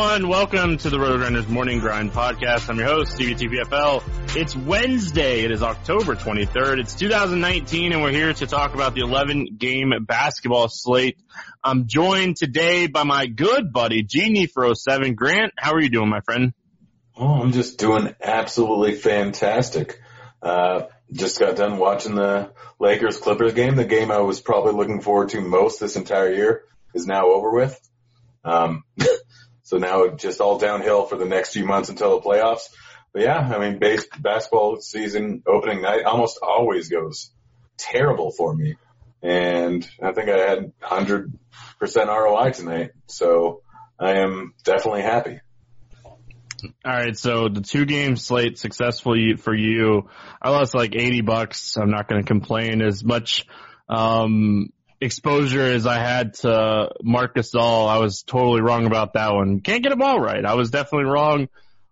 Everyone, welcome to the RotoGrinders Morning Grind Podcast. I'm your host, CBTPFL. It's Wednesday. It is October 23rd. It's 2019 and we're here to talk about the 11 game basketball slate. I'm joined today by my good buddy, Genie for 07. Grant, how are you doing, my friend? Oh, I'm just doing absolutely fantastic. Uh, just got done watching the Lakers Clippers game. The game I was probably looking forward to most this entire year is now over with. Um, so now just all downhill for the next few months until the playoffs. But yeah, I mean, base, basketball season opening night almost always goes terrible for me. And I think I had 100% ROI tonight. So I am definitely happy. All right, so the two game slate successful for you. I lost like 80 bucks. I'm not going to complain as much. Um, exposure as I had to Marc Gasol. I was totally wrong about that one. Can't get them all right. I was definitely wrong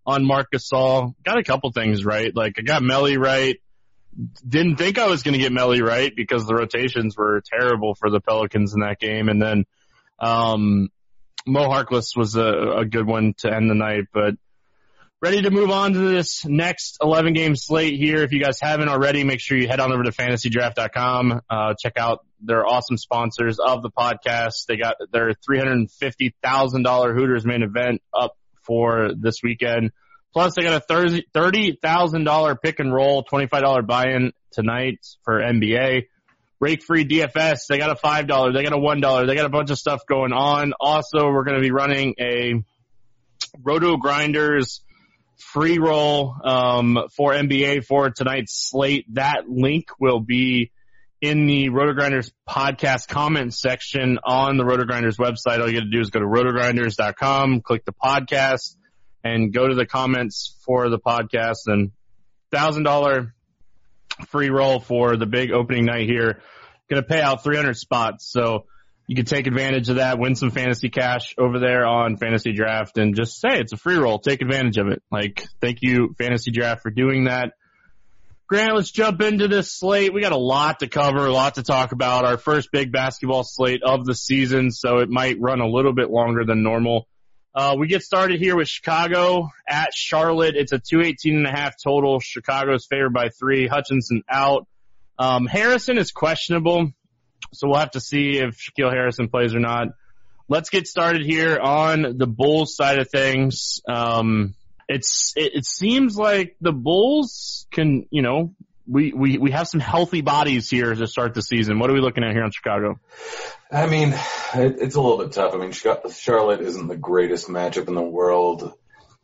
on Marc Gasol. Got a couple things right. Like I got Melli right. Didn't think I was going to get Melli right because the rotations were terrible for the Pelicans in that game. And then, um, Mo Harkless was a, a good one to end the night, but ready to move on to this next 11 game slate here. If you guys haven't already, make sure you head on over to fantasydraft.com. Uh, check out their awesome sponsors of the podcast. They got their $350,000 Hooters main event up for this weekend. Plus they got a $30,000 pick and roll, $25 buy-in tonight for NBA. Rake free DFS. They got a $5. They got a $1. They got a bunch of stuff going on. Also, we're going to be running a Roto Grinders free roll um, for NBA for tonight's slate. That link will be in the RotoGrinders podcast comment section on the RotoGrinders website. All you got to do is go to rotogrinders.com, click the podcast, and go to the comments for the podcast. And thousand dollar free roll for the big opening night here. To pay out 300 spots. So you can take advantage of that, win some fantasy cash over there on fantasy draft and just say it's a free roll. Take advantage of it. Like, thank you fantasy draft for doing that. Grant, let's jump into this slate. We got a lot to cover, a lot to talk about. Our first big basketball slate of the season, so it might run a little bit longer than normal. Uh, we get started here with Chicago at Charlotte. It's a 218 and a half total. Chicago's favored by three. Hutchinson out. Um, Harrison is questionable, so we'll have to see if Shaquille Harrison plays or not. Let's get started here on the Bulls side of things. Um, it's it, it seems like the Bulls can, you know, we, we, we have some healthy bodies here to start the season. What are we looking at here in Chicago? I mean, it, it's a little bit tough. I mean, Charlotte isn't the greatest matchup in the world.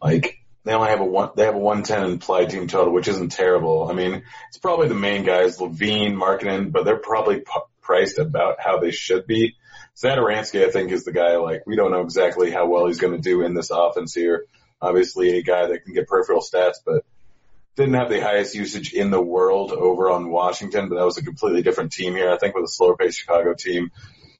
Like, they only have a one, they have a 110 implied team total, which isn't terrible. I mean, it's probably the main guys, LaVine, Markkanen, but they're probably p- priced about how they should be. Satoransky, I think, is the guy, like, we don't know exactly how well he's going to do in this offense here. Obviously a guy that can get peripheral stats, but didn't have the highest usage in the world over on Washington, but that was a completely different team here. I think with a slower paced Chicago team,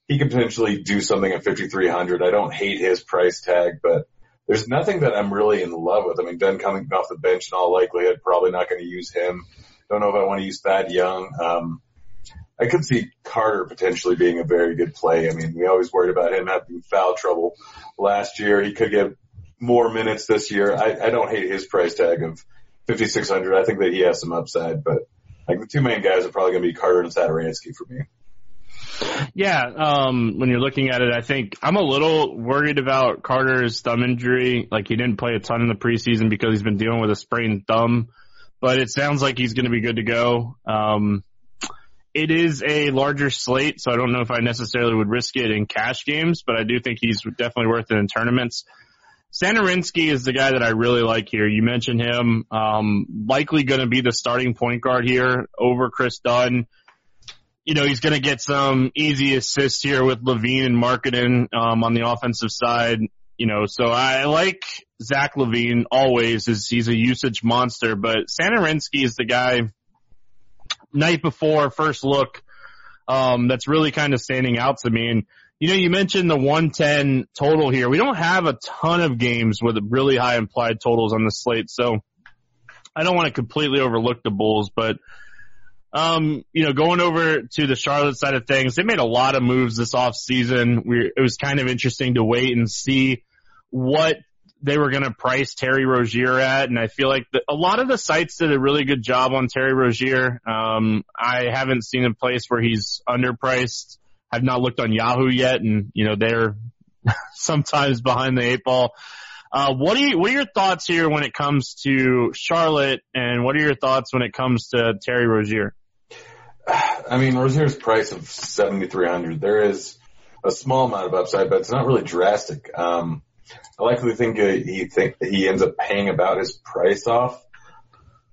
he could potentially do something at 5,300. I don't hate his price tag, but there's nothing that I'm really in love with. I mean, Ben coming off the bench in all likelihood, probably not going to use him. Don't know if I want to use Thad Young. Um, I could see Carter potentially being a very good play. I mean, we always worried about him having foul trouble last year. He could get more minutes this year. I, I don't hate his price tag of 5,600. I think that he has some upside, but like the two main guys are probably going to be Carter and Satoransky for me. Yeah, um, when you're looking at it, I think I'm a little worried about Carter's thumb injury. Like he didn't play a ton in the preseason because he's been dealing with a sprained thumb, but it sounds like he's going to be good to go. Um, it is a larger slate, so I don't know if I necessarily would risk it in cash games, but I do think he's definitely worth it in tournaments. Satoransky is the guy that I really like here. You mentioned him, um, likely going to be the starting point guard here over Chris Dunn. You know, he's going to get some easy assists here with LaVine and Markkanen, um, on the offensive side. You know, so I like Zach LaVine always is he's a usage monster, but Satoransky is the guy night before first look, um, that's really kind of standing out to me. And you know, you mentioned the 110 total here. We don't have a ton of games with really high implied totals on the slate, so I don't want to completely overlook the Bulls, but um, you know, going over to the Charlotte side of things, they made a lot of moves this off season. We, it was kind of interesting to wait and see what they were going to price Terry Rozier at, and I feel like the, a lot of the sites did a really good job on Terry Rozier. Um, I haven't seen a place where he's underpriced. I've not looked on Yahoo yet, and you know they're sometimes behind the eight ball. Uh, what you, what are your thoughts here when it comes to Charlotte, and what are your thoughts when it comes to Terry Rozier? I mean, Rozier's price of seventy three hundred. There is a small amount of upside, but it's not really drastic. Um, I likely think he think he ends up paying about his price off.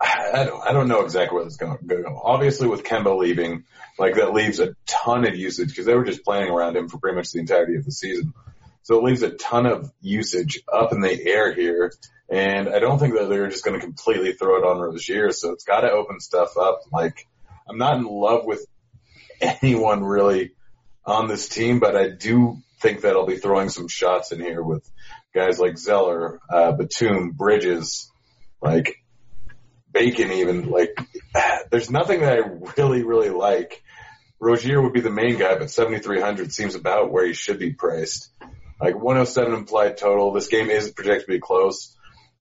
I don't, I don't know exactly where this is going to go. Obviously, with Kemba leaving, like that leaves a ton of usage because they were just playing around him for pretty much the entirety of the season. So it leaves a ton of usage up in the air here. And I don't think that they're just going to completely throw it on Rozier. So it's got to open stuff up. Like I'm not in love with anyone really on this team, but I do think that I'll be throwing some shots in here with guys like Zeller, uh, Batum, Bridges, like Bacon even, like, there's nothing that I really, really like. Rozier would be the main guy, but 7,300 seems about where he should be priced. Like 107 implied total. This game is projected to be close.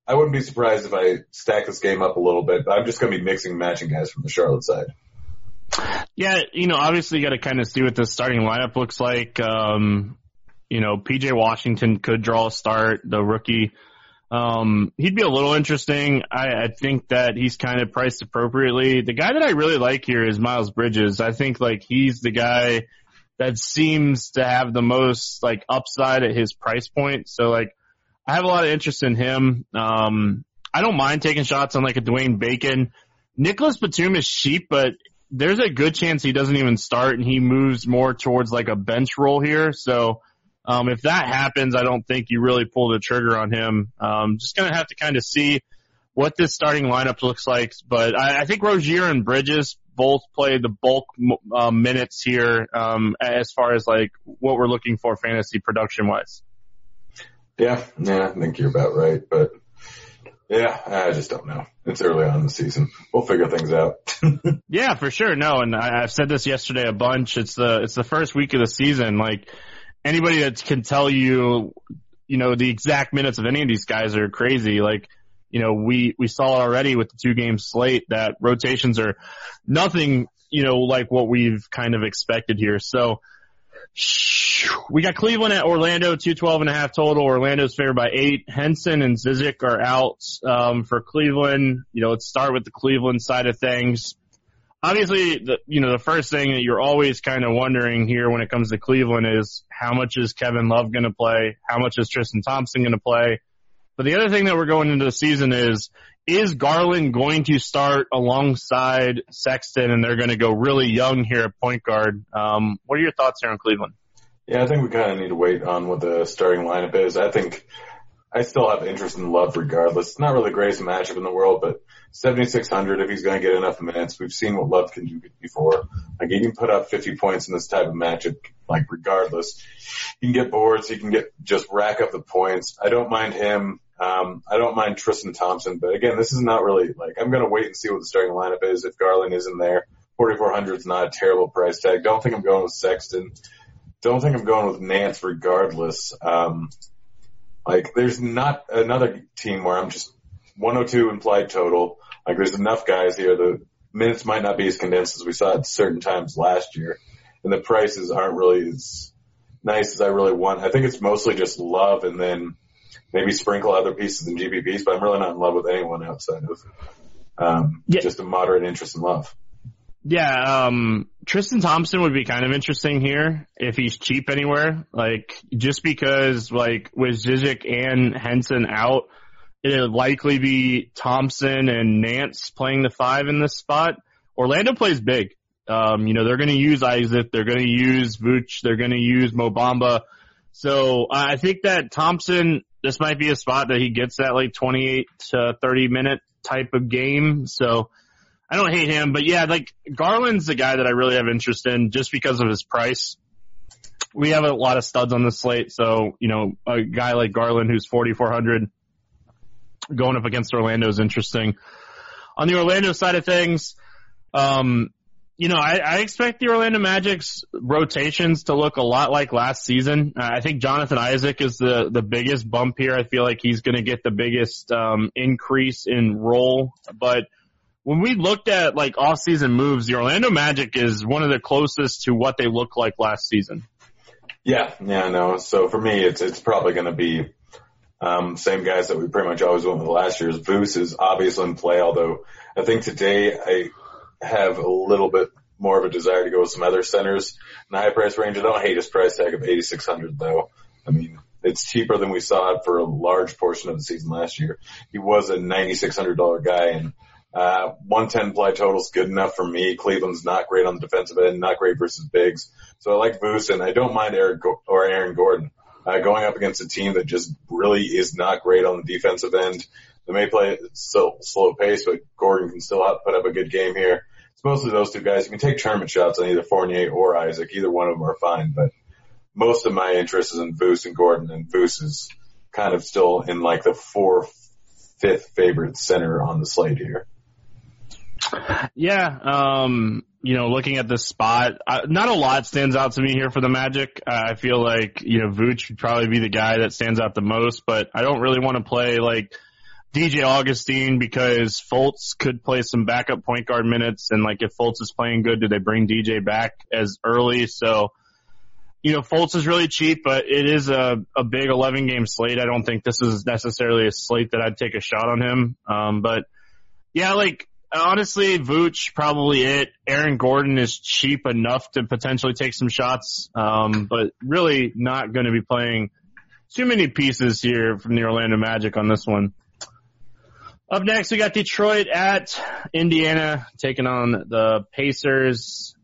I wouldn't be surprised if I stack this game up a little bit, but I'm just going to be mixing matching guys from the Charlotte side. Yeah, you know, obviously you got to kind of see what the starting lineup looks like. Um, you know, PJ Washington could draw a start, the rookie. Um, he'd be a little interesting. I, I think that he's kind of priced appropriately. The guy that I really like here is Miles Bridges. I think like he's the guy that seems to have the most like upside at his price point. So like I have a lot of interest in him. Um, I don't mind taking shots on like a Dwayne Bacon. Nicholas Batum is cheap, but there's a good chance he doesn't even start and he moves more towards like a bench role here. So um, if that happens, I don't think you really pull the trigger on him. Um, just going to have to kind of see what this starting lineup looks like. But I, I think Rozier and Bridges both play the bulk uh, minutes here um, as far as like what we're looking for fantasy production wise. Yeah, yeah, I think you're about right. But yeah, I just don't know. It's early on in the season. We'll figure things out. yeah, for sure. No, and I, I've said this yesterday a bunch. It's the it's the first week of the season. Like anybody that can tell you, you know, the exact minutes of any of these guys are crazy. Like, you know, we, we saw already with the two game slate that rotations are nothing, you know, like what we've kind of expected here. So we got Cleveland at Orlando, 212 and a half total. Orlando's favored by eight. Henson and Zizic are out, um, for Cleveland. You know, let's start with the Cleveland side of things. Obviously, the, you know, the first thing that you're always kind of wondering here when it comes to Cleveland is how much is Kevin Love going to play? How much is Tristan Thompson going to play? But the other thing that we're going into the season is, is Garland going to start alongside Sexton and they're going to go really young here at point guard? Um, what are your thoughts here on Cleveland? Yeah, I think we kind of need to wait on what the starting lineup is. I think I still have interest in Love regardless. It's not really the greatest matchup in the world, but 7,600 if he's going to get enough minutes. We've seen what Love can do before. Like he can put up 50 points in this type of matchup, like regardless. He can get boards. He can get, just rack up the points. I don't mind him. Um, I don't mind Tristan Thompson, but again, this is not really like, I'm going to wait and see what the starting lineup is if Garland isn't there. 4,400 is not a terrible price tag. Don't think I'm going with Sexton. Don't think I'm going with Nance regardless. Um, like there's not another team where I'm just 102 implied total. Like there's enough guys here. The minutes might not be as condensed as we saw at certain times last year, and the prices aren't really as nice as I really want. I think it's mostly just love, and then maybe sprinkle other pieces in GPPs. But I'm really not in love with anyone outside of um, yeah. just a moderate interest in love. Yeah, um, Tristan Thompson would be kind of interesting here if he's cheap anywhere. Like, just because, like, with Zizic and Henson out, it'd likely be Thompson and Nance playing the five in this spot. Orlando plays big. Um, you know, they're going to use Isaac. They're going to use Vooch. They're going to use Mo Bamba. So I think that Thompson, this might be a spot that he gets that like 28 to 30 minute type of game. So, I don't hate him, but yeah, like Garland's the guy that I really have interest in just because of his price. We have a lot of studs on the slate, so you know a guy like Garland who's 4400 going up against Orlando is interesting. On the Orlando side of things, um, you know, I, I expect the Orlando Magic's rotations to look a lot like last season. Uh, I think Jonathan Isaac is the the biggest bump here. I feel like he's going to get the biggest um, increase in role, but when we looked at like off-season moves, the Orlando Magic is one of the closest to what they looked like last season. Yeah, yeah, no. So for me, it's it's probably going to be um, same guys that we pretty much always went with last year's. Voos is obviously in play, although I think today I have a little bit more of a desire to go with some other centers in the high price range. I don't hate his price tag of 8600 though. I mean, it's cheaper than we saw it for a large portion of the season last year. He was a $9,600 guy and uh, 110 play total is good enough for me. Cleveland's not great on the defensive end, not great versus bigs. So I like and I don't mind Eric Go- or Aaron Gordon. Uh, going up against a team that just really is not great on the defensive end. They may play still slow pace, but Gordon can still put up a good game here. It's mostly those two guys. You can take tournament shots on either Fournier or Isaac. Either one of them are fine, but most of my interest is in Voos and Gordon, and Voos is kind of still in like the fourth, fifth favorite center on the slate here. Yeah, um, you know, looking at this spot, uh, not a lot stands out to me here for the Magic. Uh, I feel like, you know, Vooch would probably be the guy that stands out the most, but I don't really want to play like DJ Augustin because Fultz could play some backup point guard minutes and like if Fultz is playing good, do they bring DJ back as early? So, you know, Fultz is really cheap, but it is a, a big 11 game slate. I don't think this is necessarily a slate that I'd take a shot on him. Um, but yeah, like honestly, Vooch probably it. Aaron Gordon is cheap enough to potentially take some shots, um, but really not going to be playing too many pieces here from the Orlando Magic on this one. Up next, we got Detroit at Indiana taking on the Pacers.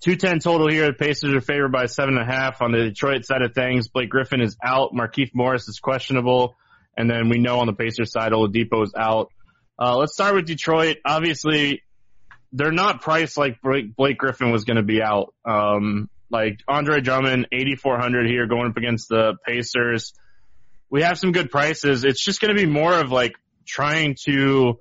210 total here. The Pacers are favored by seven and a half on the Detroit side of things. Blake Griffin is out. Markieff Morris is questionable. And then we know on the Pacers side, Oladipo is out. Uh, let's start with Detroit. Obviously, they're not priced like Blake Griffin was going to be out. Um, like Andre Drummond, 8,400 here going up against the Pacers. We have some good prices. It's just going to be more of like trying to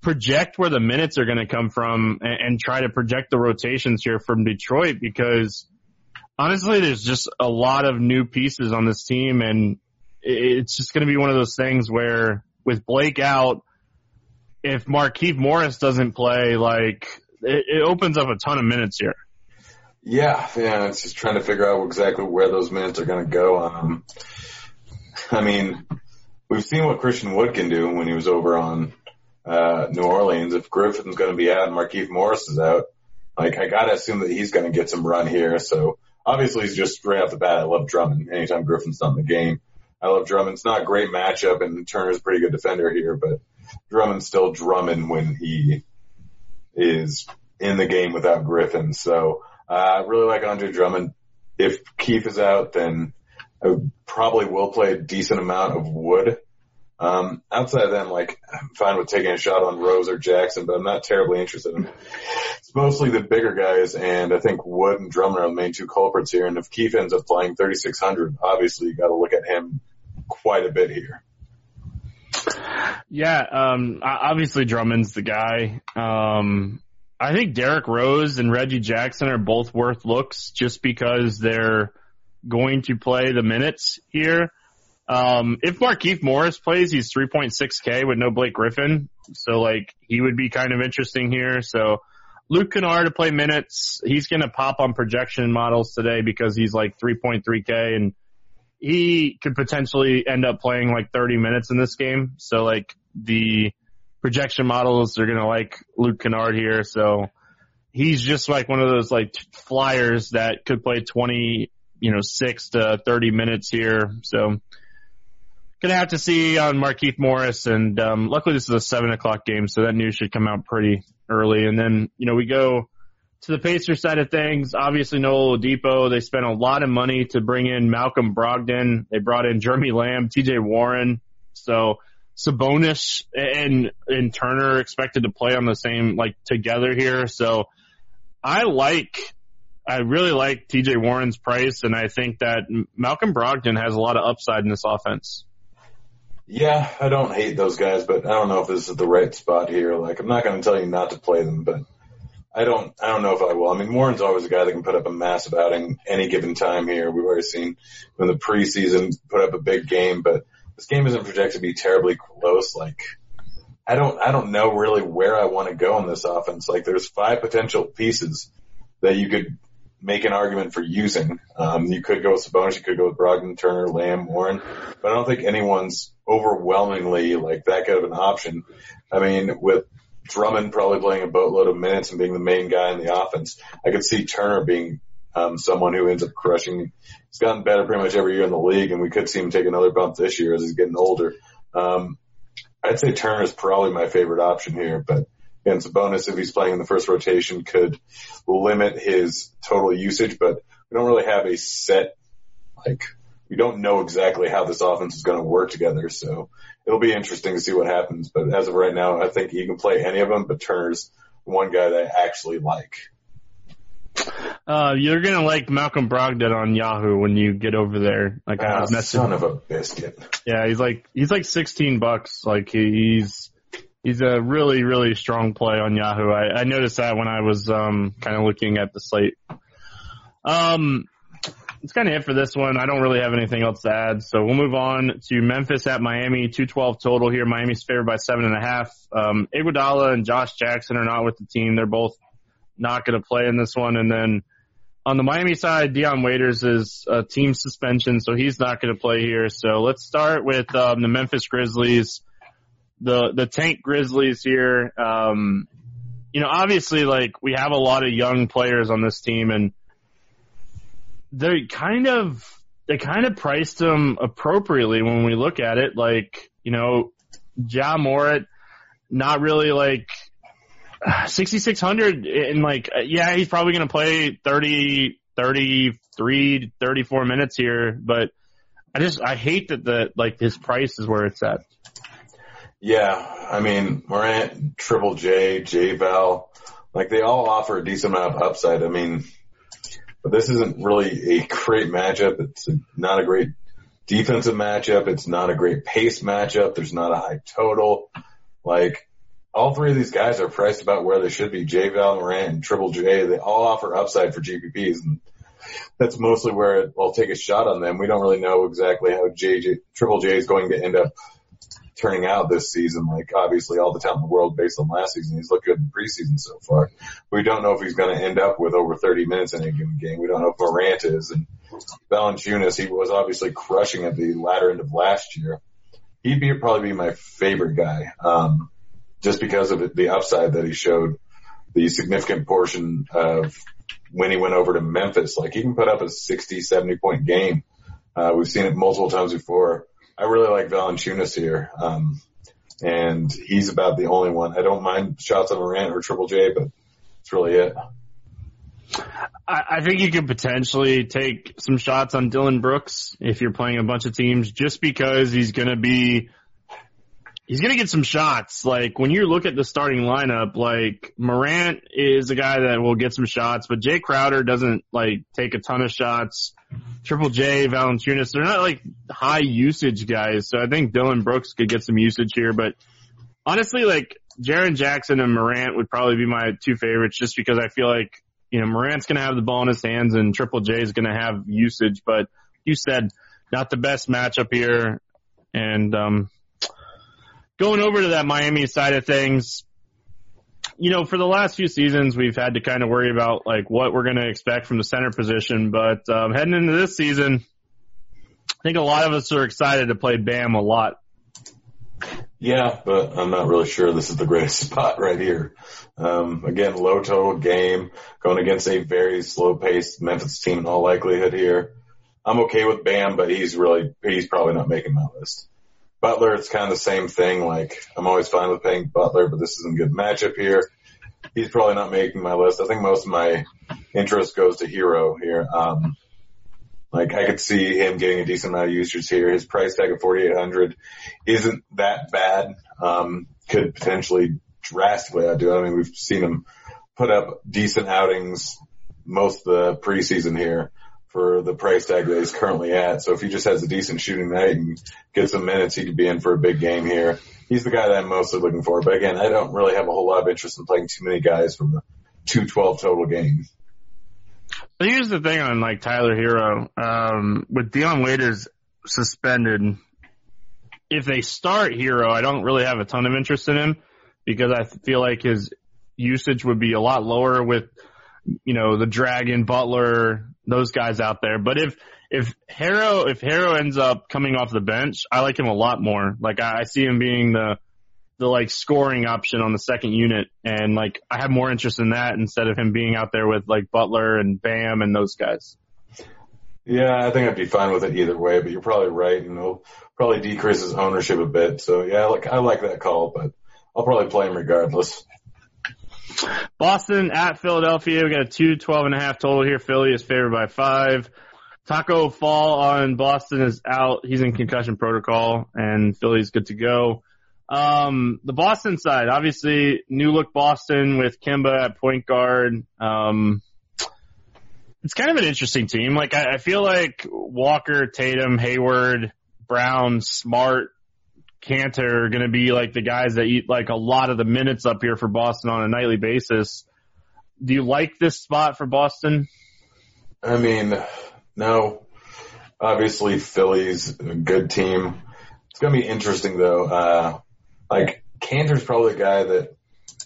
project where the minutes are going to come from and, and try to project the rotations here from Detroit because honestly, there's just a lot of new pieces on this team and it's just going to be one of those things where with Blake out, if Markieff Morris doesn't play, like it, it, opens up a ton of minutes here. Yeah, yeah, it's just trying to figure out exactly where those minutes are going to go. Um, I mean, we've seen what Christian Wood can do when he was over on uh, New Orleans. If Griffin's going to be out and Markieff Morris is out, like I gotta assume that he's going to get some run here. So obviously he's just straight off the bat. I love Drummond anytime Griffin's not in the game. I love Drummond. It's not a great matchup and Turner's a pretty good defender here, but Drummond's still Drummond when he is in the game without Griffin. So uh, I really like Andre Drummond. If Keefe is out, then I probably will play a decent amount of Wood. Um, outside of them, like, I'm fine with taking a shot on Rose or Jackson, but I'm not terribly interested in It's mostly the bigger guys, and I think Wood and Drummond are the main two culprits here. And if Keefe ends up playing 3,600, obviously you got to look at him quite a bit here. Yeah, um, obviously Drummond's the guy. Um, I think Derrick Rose and Reggie Jackson are both worth looks just because they're going to play the minutes here. Um, if Markieff Morris plays, he's 3.6k with no Blake Griffin. So like he would be kind of interesting here. So Luke Kennard to play minutes. He's going to pop on projection models today because he's like 3.3k and he could potentially end up playing like 30 minutes in this game. So like the projection models are going to like Luke Kennard here. So he's just like one of those like flyers that could play 20, you know, six to 30 minutes here. So gonna have to see on Markieff Morris and, um, luckily this is a seven o'clock game. So that news should come out pretty early. And then, you know, we go to the Pacers side of things, obviously Noah Oladipo, they spent a lot of money to bring in Malcolm Brogdon. They brought in Jeremy Lamb, TJ Warren. So Sabonis and, and Turner expected to play on the same, like together here. So I like, I really like TJ Warren's price and I think that Malcolm Brogdon has a lot of upside in this offense. Yeah, I don't hate those guys, but I don't know if this is the right spot here. Like, I'm not going to tell you not to play them, but I don't, I don't know if I will. I mean, Warren's always a guy that can put up a massive outing any given time here. We've already seen in the preseason put up a big game, but this game isn't projected to be terribly close. Like, I don't, I don't know really where I want to go in this offense. Like, there's five potential pieces that you could make an argument for using. Um, you could go with Sabonis, you could go with Brogdon, Turner, Lamb, Warren, but I don't think anyone's overwhelmingly like that good of an option. I mean, with Drummond probably playing a boatload of minutes and being the main guy in the offense. I could see Turner being um, someone who ends up crushing. He's gotten better pretty much every year in the league, and we could see him take another bump this year as he's getting older. Um, I'd say Turner is probably my favorite option here, but again, Sabonis, if he's playing in the first rotation, could limit his total usage, but we don't really have a set, like, we don't know exactly how this offense is going to work together. So it'll be interesting to see what happens. But as of right now, I think he can play any of them, but Turner's one guy that I actually like. Uh, you're gonna like Malcolm Brogdon on Yahoo when you get over there. Like I was ah, son of a biscuit. Yeah, he's like he's like 16 bucks. Like he's he's a really really strong play on Yahoo. I, I noticed that when I was um kind of looking at the slate. Um, that's kind of it for this one. I don't really have anything else to add. So we'll move on to Memphis at Miami, 212 total here. Miami's favored by seven and a half. Um, Iguodala and Josh Jackson are not with the team. They're both not going to play in this one. And then on the Miami side, Dion Waiters is a team suspension, so he's not going to play here. So let's start with um, the Memphis Grizzlies, the the Tank Grizzlies here. Um, you know, obviously, like we have a lot of young players on this team, and they kind of they kind of priced him appropriately when we look at it. Like you know, Ja Morant, not really like 6600 and like yeah, he's probably going to play 30 33 34 minutes here, but I just I hate that the like his price is where it's at. Yeah, I mean Morant, Triple J, J Val, like they all offer a decent amount of upside. I mean, but this isn't really a great matchup. It's not a great defensive matchup. It's not a great pace matchup. There's not a high total. Like all three of these guys are priced about where they should be. J Val Morant and Triple J, they all offer upside for GPPs and that's mostly where I'll take a shot on them. We don't really know exactly how JJ, Triple J is going to end up turning out this season. Like obviously all the talent in the world based on last season. He's looked good in preseason so far. We don't know if he's going to end up with over 30 minutes in a given game. We don't know if Morant is and Valanciunas, he was obviously crushing at the latter end of last year. He'd be probably be my favorite guy. Um, just because of the upside that he showed, the significant portion of when he went over to Memphis. Like he can put up a 60, 70 point game. Uh, we've seen it multiple times before. I really like Valanciunas here. Um, and he's about the only one. I don't mind shots on Morant or Triple J, but that's really it. I, I think you could potentially take some shots on Dillon Brooks if you're playing a bunch of teams, just because he's going to be he's going to get some shots. Like when you look at the starting lineup, like Morant is a guy that will get some shots, but Jae Crowder doesn't like take a ton of shots. Triple J, Valanciunas, they're not like high usage guys. So I think Dillon Brooks could get some usage here, but honestly, like Jaren Jackson and Morant would probably be my two favorites just because I feel like, you know, Morant's going to have the ball in his hands and Triple J is going to have usage, but you said not the best matchup here. And, um, going over to that Miami side of things, you know, for the last few seasons, we've had to kind of worry about like what we're going to expect from the center position. But um, heading into this season, I think a lot of us are excited to play Bam a lot. Yeah, but I'm not really sure this is the greatest spot right here. Um, again, low total game going against a very slow paced Memphis team in all likelihood here. I'm okay with Bam, but he's really, he's probably not making my list. Butler, it's kind of the same thing. Like I'm always fine with paying Butler, but this isn't a good matchup here. He's probably not making my list. I think most of my interest goes to Herro here. Um, like I could see him getting a decent amount of users here. His price tag of 4,800 isn't that bad. Um, could potentially drastically outdo it. I mean, we've seen him put up decent outings most of the preseason here for the price tag that he's currently at. So if he just has a decent shooting night and gets some minutes, he could be in for a big game here. He's the guy that I'm mostly looking for. But again, I don't really have a whole lot of interest in playing too many guys from the 212 total game. But here's the thing on like Tyler Herro, um, with Dion Waiters suspended, if they start Herro, I don't really have a ton of interest in him because I feel like his usage would be a lot lower with you know, the Dragon, Butler, those guys out there. But if, if Herro, if Herro ends up coming off the bench, I like him a lot more. Like I, I see him being the, the like scoring option on the second unit and like I have more interest in that instead of him being out there with like Butler and Bam and those guys. Yeah, I think I'd be fine with it either way, but you're probably right and it'll probably decrease his ownership a bit. So yeah, like I like that call, but I'll probably play him regardless. Boston at Philadelphia. We got a two, twelve and a half total here. Philly is favored by five. Taco Fall on Boston is out. He's in concussion protocol and Philly's good to go. Um, the Boston side, obviously new look Boston with Kemba at point guard. Um, it's kind of an interesting team. Like I, I feel like Walker, Tatum, Hayward, Brown, Smart, Kanter are going to be like the guys that eat like a lot of the minutes up here for Boston on a nightly basis. Do you like this spot for Boston? I mean, no. Obviously, Philly's a good team. It's going to be interesting though. Uh, like Kanter's probably the guy that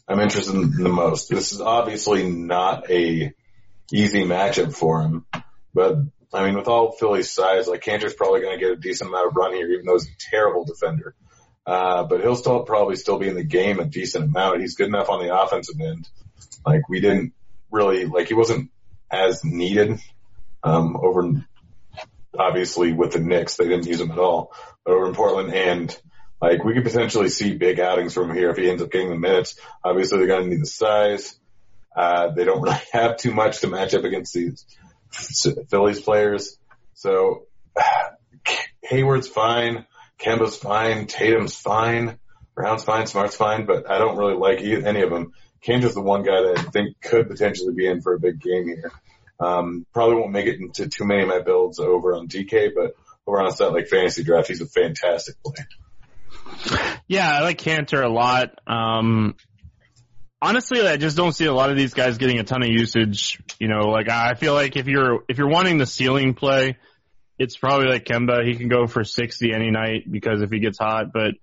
I'm interested in the most. This is obviously not a easy matchup for him, but I mean, with all Philly's size, like Kanter's probably going to get a decent amount of run here, even though he's a terrible defender. Uh, but he'll still probably still be in the game a decent amount. He's good enough on the offensive end. Like we didn't really, like he wasn't as needed, um, over obviously with the Knicks, they didn't use him at all, but over in Portland and like we could potentially see big outings from here if he ends up getting the minutes. Obviously they're going to need the size. Uh, they don't really have too much to match up against these Phillies players. So Hayward's fine. Kemba's fine, Tatum's fine, Brown's fine, Smart's fine, but I don't really like any of them. Kanter's the one guy that I think could potentially be in for a big game here. Um, probably won't make it into too many of my builds over on DK, but over on a set like fantasy draft, he's a fantastic play. Yeah, I like Kanter a lot. Um, honestly, I just don't see a lot of these guys getting a ton of usage. You know, like I feel like if you're if you're wanting the ceiling play, it's probably like Kemba. He can go for 60 any night because if he gets hot, but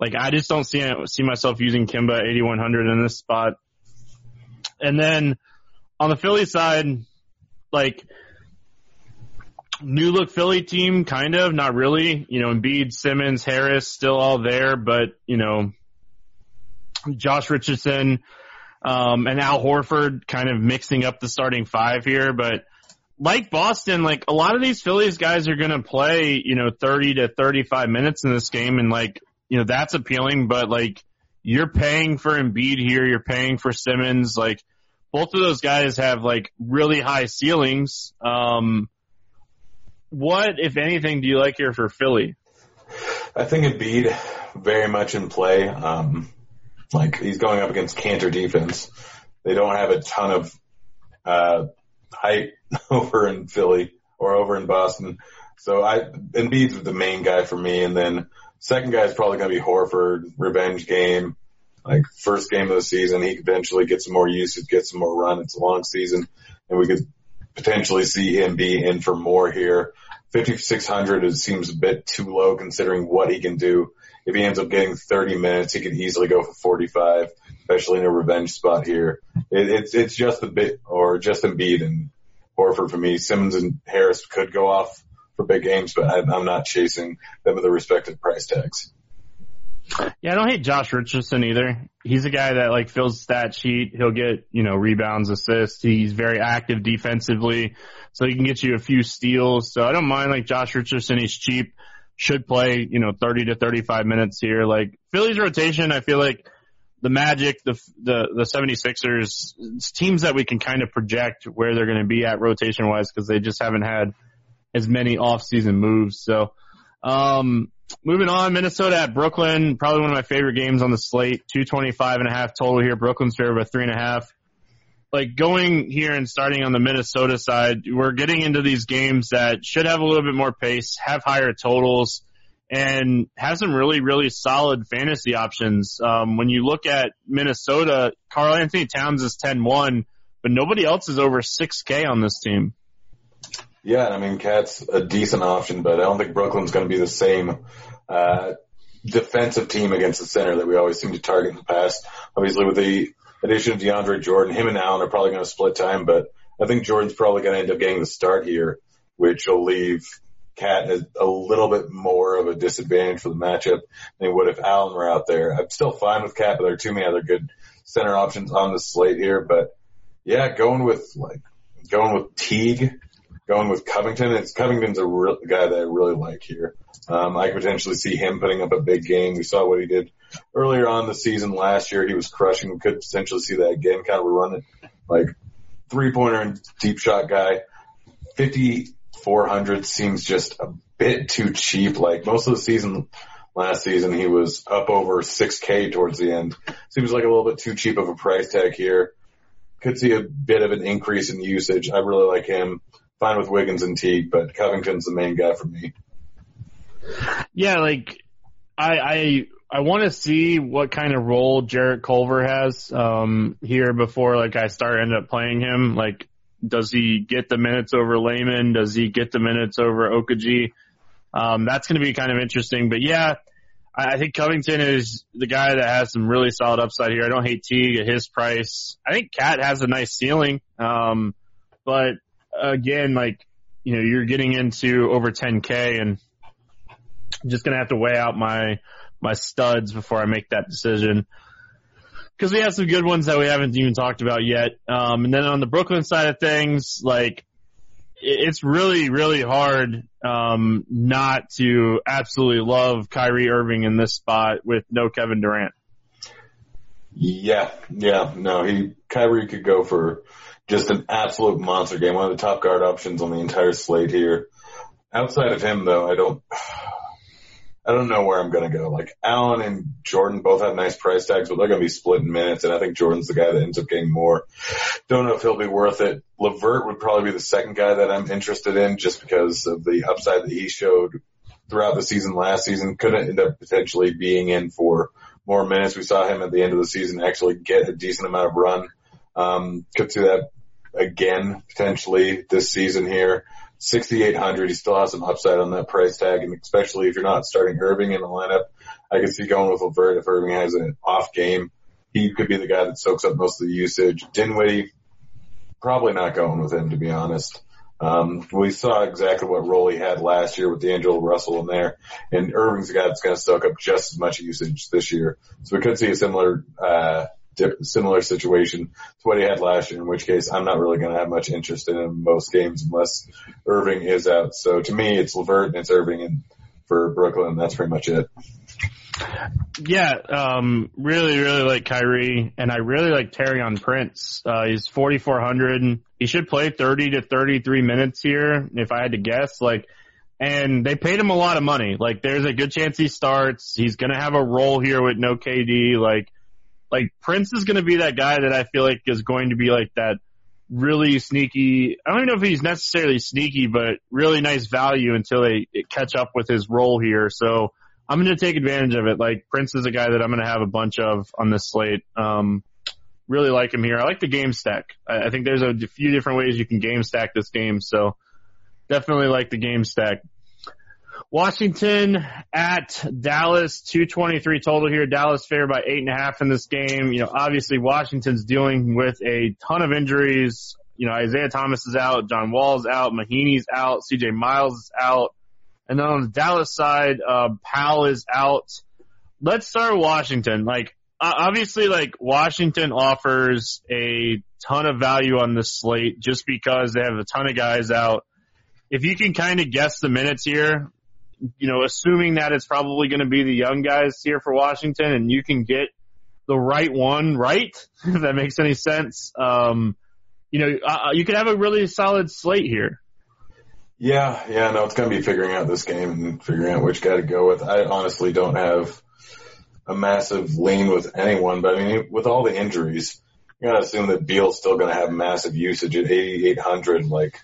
like I just don't see see myself using Kemba 8100 in this spot. And then on the Philly side, like new look Philly team, kind of, not really. You know, Embiid, Simmons, Harris, still all there, but you know, Josh Richardson, um, and Al Horford kind of mixing up the starting five here, but like Boston, like a lot of these Phillies guys are going to play, you know, 30 to 35 minutes in this game. And like, you know, that's appealing, but like you're paying for Embiid here. You're paying for Simmons. Like both of those guys have like really high ceilings. Um, what, if anything, do you like here for Philly? I think Embiid very much in play. Um, like he's going up against Kanter defense. They don't have a ton of uh, height over in Philly or over in Boston. So I Embiid's the main guy for me, and then second guy is probably going to be Horford. Revenge game, like first game of the season, he could eventually get some more usage, get some more run. It's a long season, and we could potentially see him be in for more here. 5600 it seems a bit too low considering what he can do. If he ends up getting 30 minutes, he could easily go for 45, especially in a revenge spot here. It, it's it's just a bit, or just Embiid and Horford for me. Simmons and Harris could go off for big games, but I, I'm not chasing them with the respective price tags. Yeah, I don't hate Josh Richardson either. He's a guy that like fills stat sheet. He'll get, you know, rebounds, assists. He's very active defensively, so he can get you a few steals. So I don't mind like Josh Richardson. He's cheap, should play, you know, 30 to 35 minutes here. Like Philly's rotation, I feel like the Magic, the the the 76ers, teams that we can kind of project where they're going to be at rotation wise because they just haven't had as many off-season moves. So, um, moving on, Minnesota at Brooklyn, probably one of my favorite games on the slate. 225 and a half total here. Brooklyn's favorite by three and a half. Like going here and starting on the Minnesota side, we're getting into these games that should have a little bit more pace, have higher totals, and have some really, really solid fantasy options. Um, when you look at Minnesota, Karl-Anthony Towns is 10-1, but nobody else is over 6K on this team. Yeah, I mean, KAT's a decent option, but I don't think Brooklyn's going to be the same uh, defensive team against the center that we always seem to target in the past. Obviously, with the addition of DeAndre Jordan, him and Allen are probably going to split time, but I think Jordan's probably going to end up getting the start here, which will leave KAT a little bit more of a disadvantage for the matchup than would if Allen were out there. I'm still fine with KAT, but there are too many other good center options on the slate here. But yeah, going with like going with Teague going with Covington. It's Covington's a real guy that I really like here. Um, I could potentially see him putting up a big game. We saw what he did earlier on the season last year. He was crushing. We could potentially see that again. Kind of a run it like three pointer and deep shot guy. 5,400 seems just a bit too cheap. Like most of the season last season, he was up over 6K towards the end. Seems like a little bit too cheap of a price tag here. Could see a bit of an increase in usage. I really like him fine with Wiggins and Teague, but Covington's the main guy for me. Yeah, like I I I want to see what kind of role Jarrett Culver has um here before like I start end up playing him. Like, does he get the minutes over Layman? Does he get the minutes over Okogie? Um, that's going to be kind of interesting. But yeah, I, I think Covington is the guy that has some really solid upside here. I don't hate Teague at his price. I think KAT has a nice ceiling. Um, but again, like, you know, you're getting into over 10K and I'm just to have to weigh out my, my studs before I make that decision. Cause we have some good ones that we haven't even talked about yet. Um, and then on the Brooklyn side of things, like, it's really, really hard, um, not to absolutely love Kyrie Irving in this spot with no Kevin Durant. Yeah, yeah, no, he, Kyrie could go for just an absolute monster game. One of the top guard options on the entire slate here. Outside of him though, I don't, I don't know where I'm going to go. Like Allen and Jordan both have nice price tags, but they're going to be split in minutes. And I think Jordan's the guy that ends up getting more. Don't know if he'll be worth it. LeVert would probably be the second guy that I'm interested in just because of the upside that he showed throughout the season last season. Could end up potentially being in for more minutes. We saw him at the end of the season actually get a decent amount of run. Um, could see that again potentially this season here. 6,800. He still has some upside on that price tag, and especially if you're not starting Irving in the lineup, I could see going with LeVert if Irving has an off game. He could be the guy that soaks up most of the usage. Dinwiddie, probably not going with him to be honest. Um, we saw exactly what role he had last year with D'Angelo Russell in there, and Irving's a guy that's going to soak up just as much usage this year. So we could see a similar, uh, similar situation to what he had last year, in which case I'm not really going to have much interest in him most games unless Irving is out. So to me, it's LeVert and it's Irving and for Brooklyn, that's pretty much it. Yeah, um, really, really like Kyrie, and I really like Taurean Prince. Uh, he's 4,400. He should play 30 to 33 minutes here, if I had to guess. Like, and they paid him a lot of money. Like, there's a good chance he starts. He's gonna have a role here with no KD. Like, like Prince is gonna be that guy that I feel like is going to be like that really sneaky. I don't know if he's necessarily sneaky, but really nice value until they catch up with his role here. So I'm going to take advantage of it. Like Prince is a guy that I'm going to have a bunch of on this slate. Um, really like him here. I like the game stack. I, I think there's a few different ways you can game stack this game. So definitely like the game stack. Washington at Dallas, 223 total here. Dallas favored by eight and a half in this game. You know, obviously Washington's dealing with a ton of injuries. You know, Isaiah Thomas is out, John Wall's out, Mahinmi's out, CJ Miles is out. And then on the Dallas side, uh, Powell is out. Let's start Washington. Like, obviously, like, Washington offers a ton of value on this slate just because they have a ton of guys out. If you can kind of guess the minutes here, you know, assuming that it's probably going to be the young guys here for Washington and you can get the right one right, if that makes any sense, um, you know, uh, you could have a really solid slate here. Yeah, yeah, no, it's going to be figuring out this game and figuring out which guy to go with. I honestly don't have a massive lean with anyone, but I mean, with all the injuries, you got to assume that Beal's still going to have massive usage at 8,800. Like,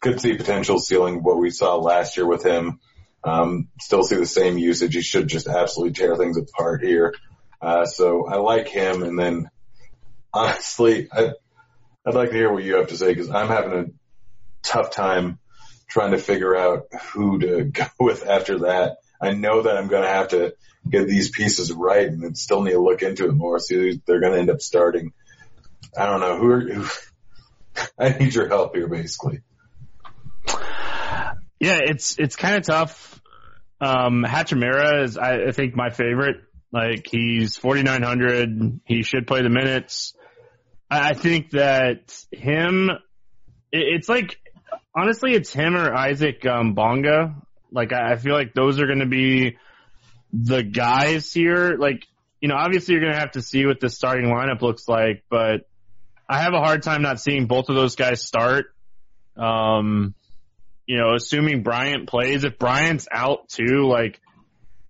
could see potential ceiling what we saw last year with him. Um, still see the same usage. He should just absolutely tear things apart here. Uh, so I like him. And then honestly, I, I'd like to hear what you have to say because I'm having a tough time trying to figure out who to go with after that. I know that I'm going to have to get these pieces right and then still need to look into it more. See, they're going to end up starting. I don't know who, are, who I need your help here basically. Yeah, it's, it's kind of tough. Um, Hachimura is, I, I think my favorite. Like he's 4,900. He should play the minutes. I think that him, it's like honestly, it's him or Isaac um, Bonga. Like, I, I feel like those are going to be the guys here. Like, you know, obviously you're going to have to see what the starting lineup looks like, but I have a hard time not seeing both of those guys start. Um, you know, assuming Bryant plays, if Bryant's out too, like,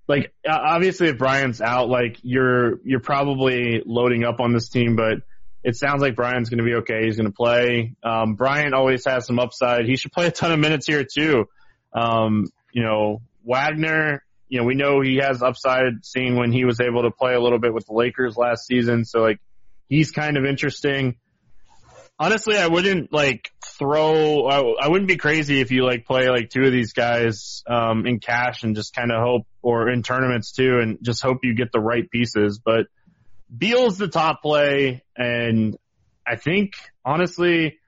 like obviously if Bryant's out, like you're you're probably loading up on this team, but it sounds like Bryant's going to be okay. He's going to play. Um, Bryant always has some upside. He should play a ton of minutes here too. Um, you know, Wagner, you know, we know he has upside seeing when he was able to play a little bit with the Lakers last season. So like, he's kind of interesting. Honestly, I wouldn't like throw, I, I wouldn't be crazy if you like play like two of these guys, um, in cash and just kind of hope or in tournaments too and just hope you get the right pieces. But, Beal's the top play, and I think honestly,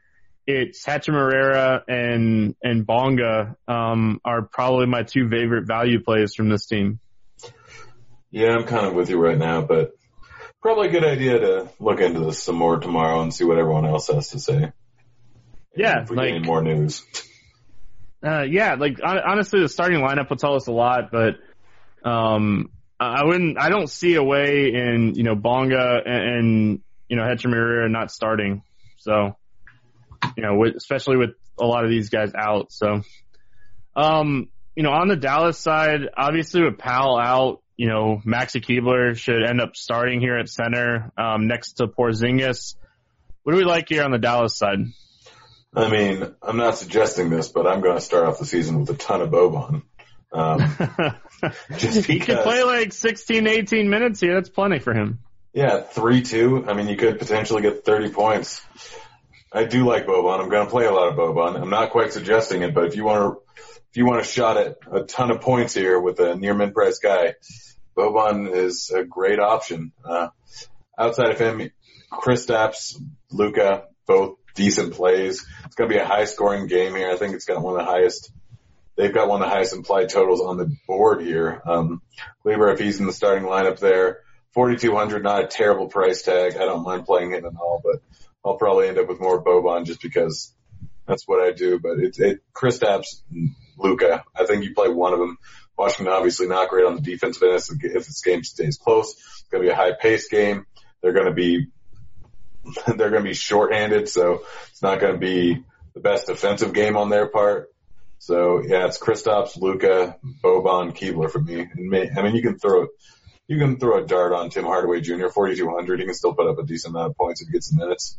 it's Hachimura and and Bonga um, are probably my two favorite value plays from this team. Yeah, I'm kind of with you right now, but probably a good idea to look into this some more tomorrow and see what everyone else has to say. Yeah, if we like, get any more news. Uh, yeah, like honestly, the starting lineup will tell us a lot, but um, I wouldn't. I don't see a way in you know Bonga and, and you know Hachimura not starting. So you know, with, especially with a lot of these guys out. So, um, you know, on the Dallas side, obviously with Powell out, you know, Maxi Kleber should end up starting here at center um, next to Porzingis. What do we like here on the Dallas side? I mean, I'm not suggesting this, but I'm going to start off the season with a ton of Boban. Um, just he could play like 16, 18 minutes here. That's plenty for him. Yeah, three two. I mean, you could potentially get 30 points. I do like Boban. I'm going to play a lot of Boban. I'm not quite suggesting it, but if you want to, if you want a shot at a ton of points here with a near mid price guy, Boban is a great option. Uh, outside of him, Kristaps, Luka, both decent plays. It's going to be a high scoring game here. I think it's got one of the highest. They've got one of the highest implied totals on the board here. Um, if he's in the starting lineup there, 4,200, not a terrible price tag. I don't mind playing him at all, but I'll probably end up with more Boban just because that's what I do. But it's it, Kristaps, Luka. I think you play one of them. Washington obviously not great on the defensive end if this game stays close. It's going to be a high paced game. They're going to be they're going to be shorthanded, so it's not going to be the best defensive game on their part. So yeah, it's Kristaps, Luka, Boban, Kleber for me. I mean, you can throw you can throw a dart on Tim Hardaway Jr. 4,200. He can still put up a decent amount of points if he gets the minutes.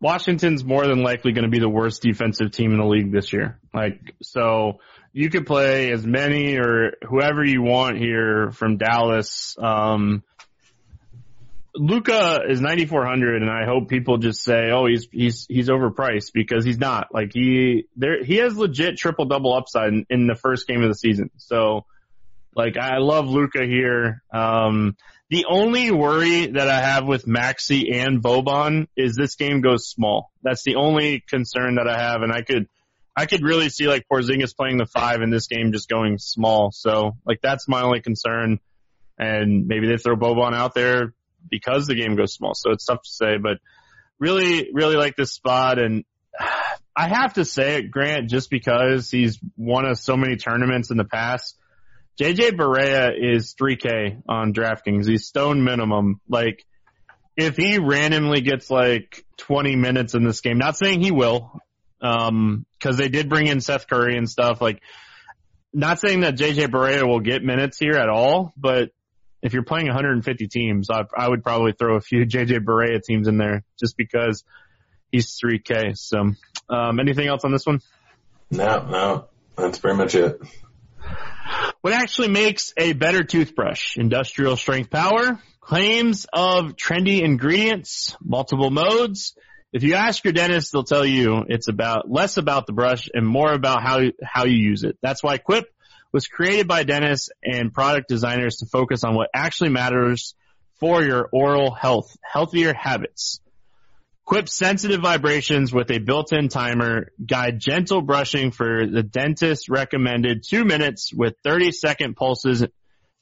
Washington's more than likely going to be the worst defensive team in the league this year. Like, so you could play as many or whoever you want here from Dallas. Um, Luka is 9400 and I hope people just say, "Oh, he's he's he's overpriced" because he's not. Like he there he has legit triple double upside in, in the first game of the season. So like I love Luka here. Um the only worry that I have with Maxi and Boban is this game goes small. That's the only concern that I have and I could I could really see like Porzingis playing the 5 in this game just going small. So like that's my only concern and maybe they throw Boban out there because the game goes small. So it's tough to say, but really, really like this spot. And I have to say it, Grant, just because he's won us so many tournaments in the past. JJ Barea is 3K on DraftKings. He's stone minimum. Like, if he randomly gets like 20 minutes in this game, not saying he will, um, cause they did bring in Seth Curry and stuff, like, not saying that JJ Barea will get minutes here at all, but if you're playing 150 teams, I, I would probably throw a few JJ Barea teams in there just because he's 3K. So, um, anything else on this one? No, no, that's pretty much it. What actually makes a better toothbrush? Industrial strength power, claims of trendy ingredients, multiple modes. If you ask your dentist, they'll tell you it's about less about the brush and more about how how you use it. That's why Quip was created by dentists and product designers to focus on what actually matters for your oral health, healthier habits. Quip sensitive vibrations with a built-in timer guide gentle brushing for the dentist recommended two minutes with 30 second pulses,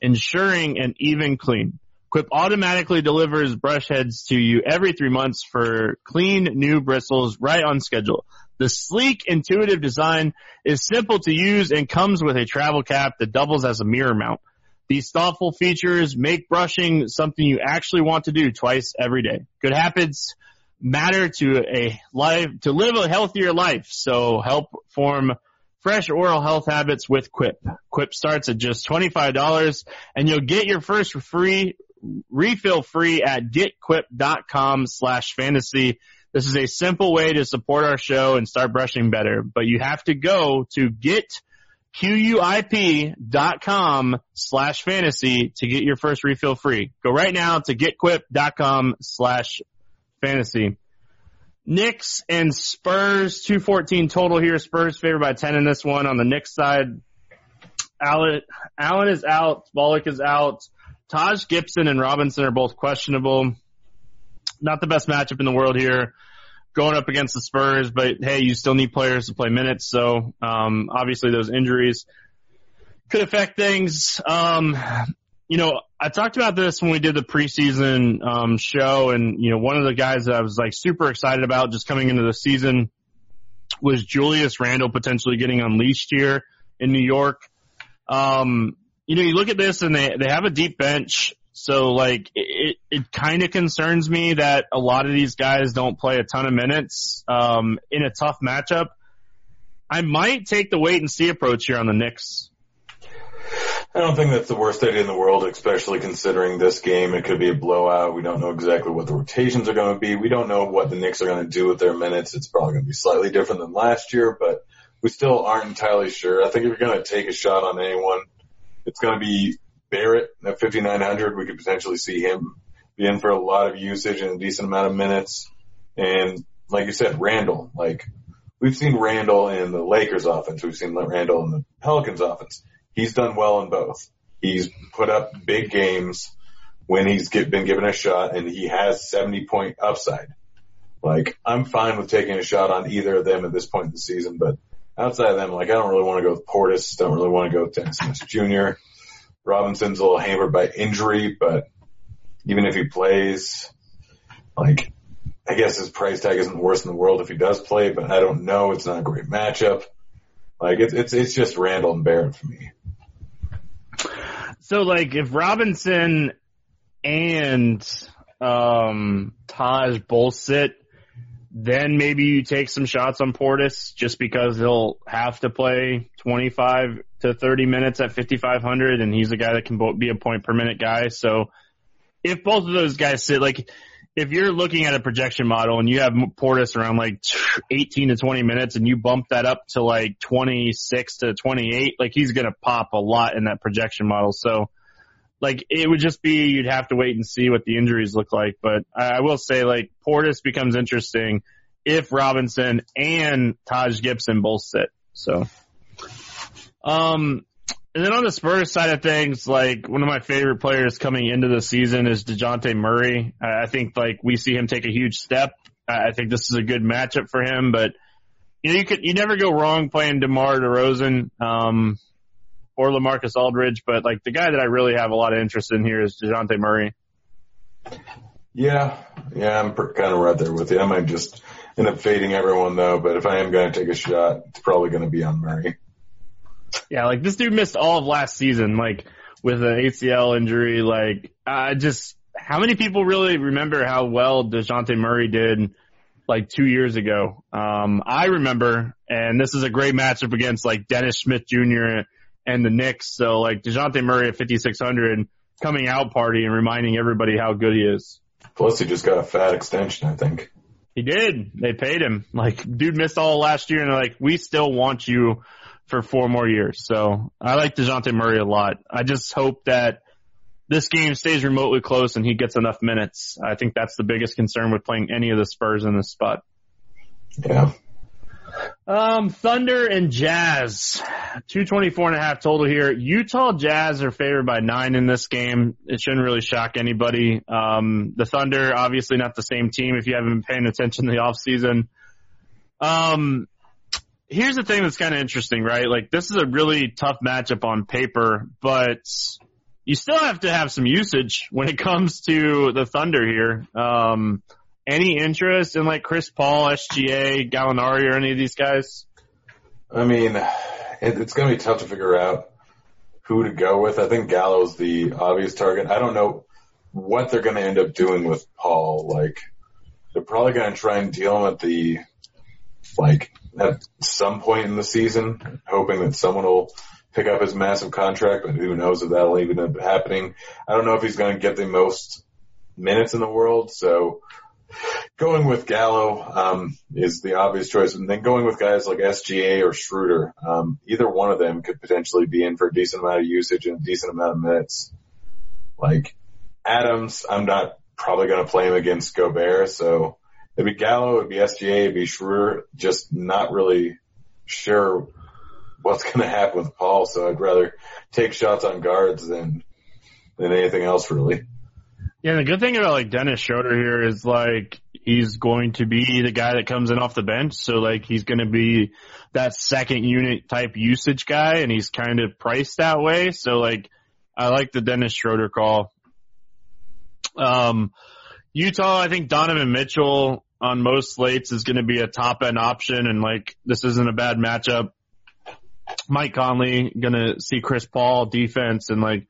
ensuring an even clean. Quip automatically delivers brush heads to you every three months for clean new bristles right on schedule. The sleek, intuitive design is simple to use and comes with a travel cap that doubles as a mirror mount. These thoughtful features make brushing something you actually want to do twice every day. Good habits matter to a life, to live a healthier life. So help form fresh oral health habits with Quip. Quip starts at just $25 and you'll get your first free refill free at getquip.com slash fantasy. This is a simple way to support our show and start brushing better, but you have to go to getquip.com slash fantasy to get your first refill free. Go right now to getquip.com slash fantasy. Knicks and Spurs, 214 total here. Spurs favored by 10 in this one. On the Knicks side, Allen, is out. Bullock is out. Taj Gibson and Robinson are both questionable not the best matchup in the world here going up against the Spurs, but hey, you still need players to play minutes. So, um, obviously those injuries could affect things. Um, you know, I talked about this when we did the preseason, um, show and, you know, one of the guys that I was like super excited about just coming into the season was Julius Randle potentially getting unleashed here in New York. Um, you know, you look at this and they, they have a deep bench. So like it, it kind of concerns me that a lot of these guys don't play a ton of minutes um, in a tough matchup. I might take the wait and see approach here on the Knicks. I don't think that's the worst idea in the world, especially considering this game. It could be a blowout. We don't know exactly what the rotations are going to be. We don't know what the Knicks are going to do with their minutes. It's probably going to be slightly different than last year, but we still aren't entirely sure. I think if you're going to take a shot on anyone, it's going to be Barrett at 5,900, we could potentially see him be in for a lot of usage and a decent amount of minutes. And like you said, Randle, like we've seen Randle in the Lakers offense. We've seen Randle in the Pelicans offense. He's done well in both. He's put up big games when he's get, been given a shot and he has 70 point upside. Like, I'm fine with taking a shot on either of them at this point in the season, but outside of them, like, I don't really want to go with Portis. Don't really want to go with Dennis Smith Jr. Robinson's a little hampered by injury, but even if he plays, like, I guess his price tag isn't worse in the world if he does play, but I don't know. It's not a great matchup. Like, it's, it's, it's just Randle and Barrett for me. So like if Robinson and um Taj both sit, then maybe you take some shots on Portis just because he'll have to play 25 to 30 minutes at 5500 and he's a guy that can be a point per minute guy. So if both of those guys sit like if you're looking at a projection model and you have Portis around like 18 to 20 minutes and you bump that up to like 26 to 28, like he's going to pop a lot in that projection model. So like it would just be, you'd have to wait and see what the injuries look like. But I, will say like Portis becomes interesting if Robinson and Taj Gibson both sit. So, um, and then on the Spurs side of things, like one of my favorite players coming into the season is DeJounte Murray. I think like we see him take a huge step. I think this is a good matchup for him, but you know, you could, you never go wrong playing DeMar DeRozan, um, or LaMarcus Aldridge, but like the guy that I really have a lot of interest in here is DeJounte Murray. Yeah. Yeah. I'm kind of right there with you. I might just end up fading everyone though, but if I am going to take a shot, it's probably going to be on Murray. Yeah, like this dude missed all of last season, like with an ACL injury. Like, I just, how many people really remember how well DeJounte Murray did like two years ago? Um, I remember, and this is a great matchup against like Dennis Smith Jr. and the Knicks. So like DeJounte Murray at 5,600 coming out party and reminding everybody how good he is. Plus he just got a fat extension, I think. He did. They paid him. Like, dude missed all last year and they're like, we still want you for four more years. So I like DeJounte Murray a lot. I just hope that this game stays remotely close and he gets enough minutes. I think that's the biggest concern with playing any of the Spurs in this spot. Yeah. Um, Thunder and Jazz, 224 and a half total here. Utah Jazz are favored by nine in this game. It shouldn't really shock anybody. Um, the Thunder, obviously not the same team if you haven't been paying attention to the off season. Um, here's the thing that's kind of interesting, right? Like this is a really tough matchup on paper, but you still have to have some usage when it comes to the Thunder here. Um, any interest in like Chris Paul, SGA, Gallinari, or any of these guys? I mean, it, it's going to be tough to figure out who to go with. I think Gallo's the obvious target. I don't know what they're going to end up doing with Paul. Like, they're probably going to try and deal him at the like at some point in the season, hoping that someone will pick up his massive contract, but who knows if that'll even end up happening. I don't know if he's going to get the most minutes in the world, so going with Gallo um, is the obvious choice, and then going with guys like SGA or Schroeder. Um, either one of them could potentially be in for a decent amount of usage and a decent amount of minutes. Like Adams, I'm not probably going to play him against Gobert, so it'd be Gallo, it'd be SGA, it'd be Schroeder. Just not really sure what's going to happen with Paul, so I'd rather take shots on guards than than anything else, really. Yeah, the good thing about like Dennis Schroeder here is like he's going to be the guy that comes in off the bench, so like he's going to be that second unit type usage guy, and he's kind of priced that way. So like I like the Dennis Schroeder call. Um, Utah, I think Donovan Mitchell on most slates is going to be a top end option, and like this isn't a bad matchup. Mike Conley gonna see Chris Paul defense, and like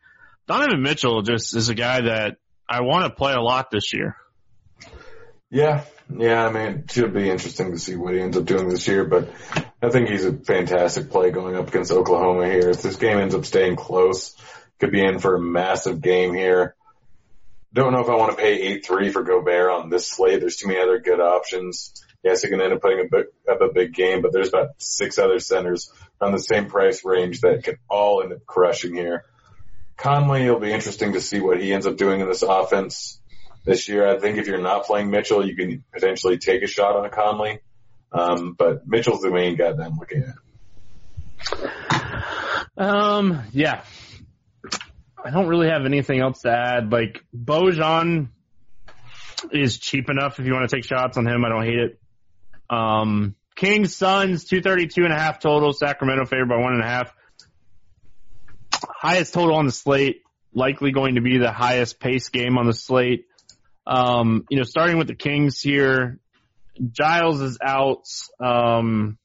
Donovan Mitchell just is a guy that I want to play a lot this year. Yeah, yeah. I mean, it should be interesting to see what he ends up doing this year, but I think he's a fantastic play going up against Oklahoma here. If this game ends up staying close, could be in for a massive game here. Don't know if I want to pay 8-3 for Gobert on this slate. There's too many other good options. Yes, he can end up putting a big, up a big game, but there's about six other centers on the same price range that can all end up crushing here. Conley, it'll be interesting to see what he ends up doing in this offense this year. I think if you're not playing Mitchell, you can potentially take a shot on Conley. Um, but Mitchell's the main guy that I'm looking at. Um, yeah, I don't really have anything else to add. Like Bojan, is cheap enough if you want to take shots on him. I don't hate it. Um, Kings Suns 232 and a half total. Sacramento favored by one and a half. Highest total on the slate. Likely going to be the highest pace game on the slate. Um, you know, starting with the Kings here, Giles is out. Um,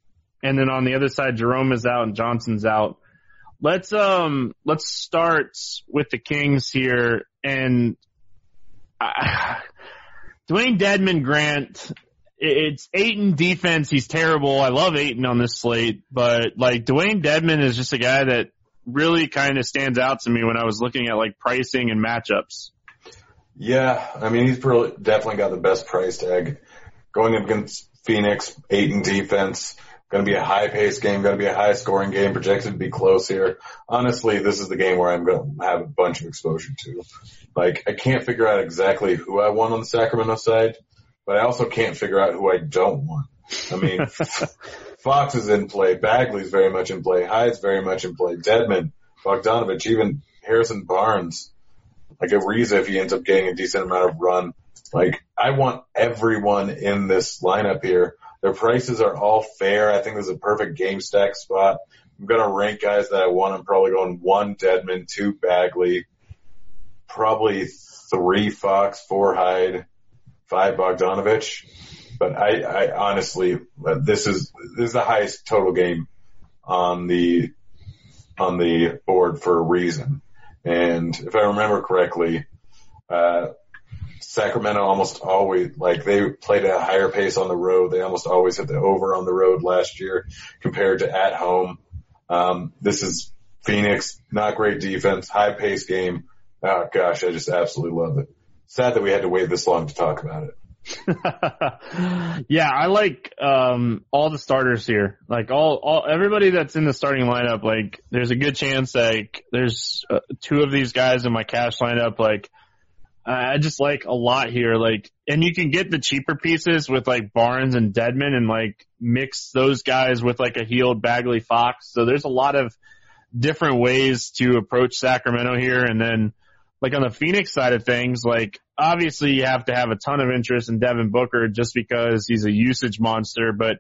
and then on the other side, Jerome is out and Johnson's out. Let's um let's start with the Kings here and uh, Dewayne Dedmon Grant. It's Ayton defense. He's terrible. I love Ayton on this slate, but like Dewayne Dedmon is just a guy that really kind of stands out to me when I was looking at like pricing and matchups. Yeah, I mean he's probably definitely got the best price tag going up against Phoenix, Ayton defense. Going to be a high paced game, going to be a high scoring game, projected to be close here. Honestly, this is the game where I'm going to have a bunch of exposure to. Like, I can't figure out exactly who I want on the Sacramento side, but I also can't figure out who I don't want. I mean, Fox is in play, Bagley's very much in play, Hyde's very much in play, Dedmon, Bogdanovich, even Harrison Barnes, like a Ariza if he ends up getting a decent amount of run. Like, I want everyone in this lineup here their prices are all fair. I think this is a perfect game stack spot. I'm going to rank guys that I want. I'm probably going one Dedmon, two Bagley, probably three Fox, four Hyde, five Bogdanovich. But I, I honestly, this is, this is the highest total game on the, on the board for a reason. And if I remember correctly, uh, Sacramento almost always like they played at a higher pace on the road. They almost always hit the over on the road last year compared to at home. Um, this is Phoenix, not great defense, high pace game. Oh gosh, I just absolutely love it. Sad that we had to wait this long to talk about it. yeah, I like um all the starters here. Like all all everybody that's in the starting lineup like there's a good chance like there's uh, two of these guys in my cash lineup like I just like a lot here. Like, and you can get the cheaper pieces with like Barnes and Dedmon and like mix those guys with like a Hield Bagley Fox. So there's a lot of different ways to approach Sacramento here. And then like on the Phoenix side of things, like obviously you have to have a ton of interest in Devin Booker just because he's a usage monster, but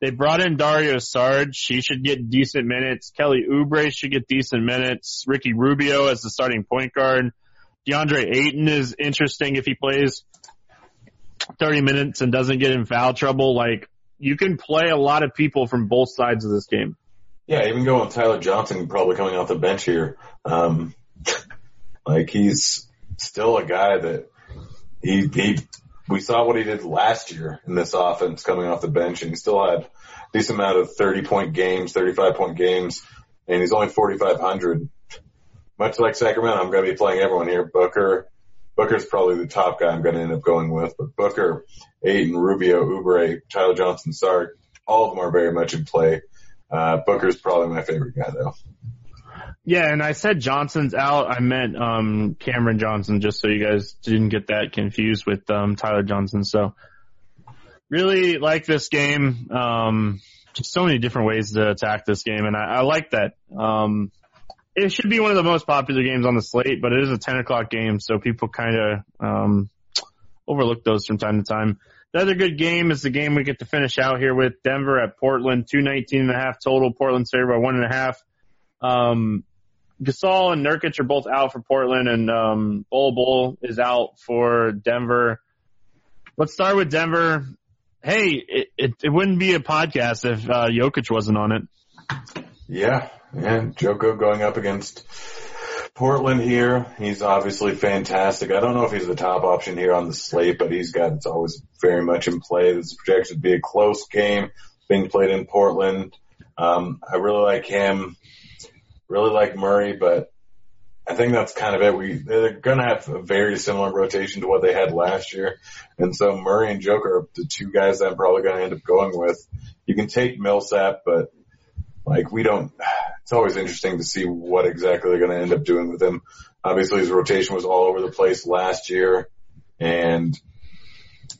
they brought in Dario Saric. He should get decent minutes. Kelly Oubre should get decent minutes. Ricky Rubio as the starting point guard. DeAndre Ayton is interesting if he plays 30 minutes and doesn't get in foul trouble. Like you can play a lot of people from both sides of this game. Yeah, even going with Tyler Johnson probably coming off the bench here. Um, like he's still a guy that he, he, we saw what he did last year in this offense coming off the bench and he still had a decent amount of 30 point games, 35 point games, and he's only 4,500 much like Sacramento, I'm going to be playing everyone here. Booker, Booker's probably the top guy I'm going to end up going with, but Booker, Ayton, Rubio, Oubre, Tyler Johnson, Sark, all of them are very much in play. Uh, Booker's probably my favorite guy though. Yeah, and I said Johnson's out. I meant um, Cameron Johnson, just so you guys didn't get that confused with um, Tyler Johnson. So, really like this game. Um, just so many different ways to attack this game, and I, I like that. Um, it should be one of the most popular games on the slate, but it is a 10 o'clock game, so people kind of um, overlook those from time to time. The other good game is the game we get to finish out here with Denver at Portland, 219 and a half total. Portland's favored by one and a half. Um, Gasol and Nurkic are both out for Portland, and um, Bol is out for Denver. Let's start with Denver. Hey, it, it, it wouldn't be a podcast if uh, Jokic wasn't on it. Yeah, and Joko going up against Portland here. He's obviously fantastic. I don't know if he's the top option here on the slate, but he's got, it's always very much in play. This is projected to be a close game being played in Portland. Um, I really like him, really like Murray, but I think that's kind of it. We, they're going to have a very similar rotation to what they had last year. And so Murray and Joker are the two guys that I'm probably going to end up going with. You can take Millsap, but like we don't, it's always interesting to see what exactly they're going to end up doing with him. Obviously his rotation was all over the place last year and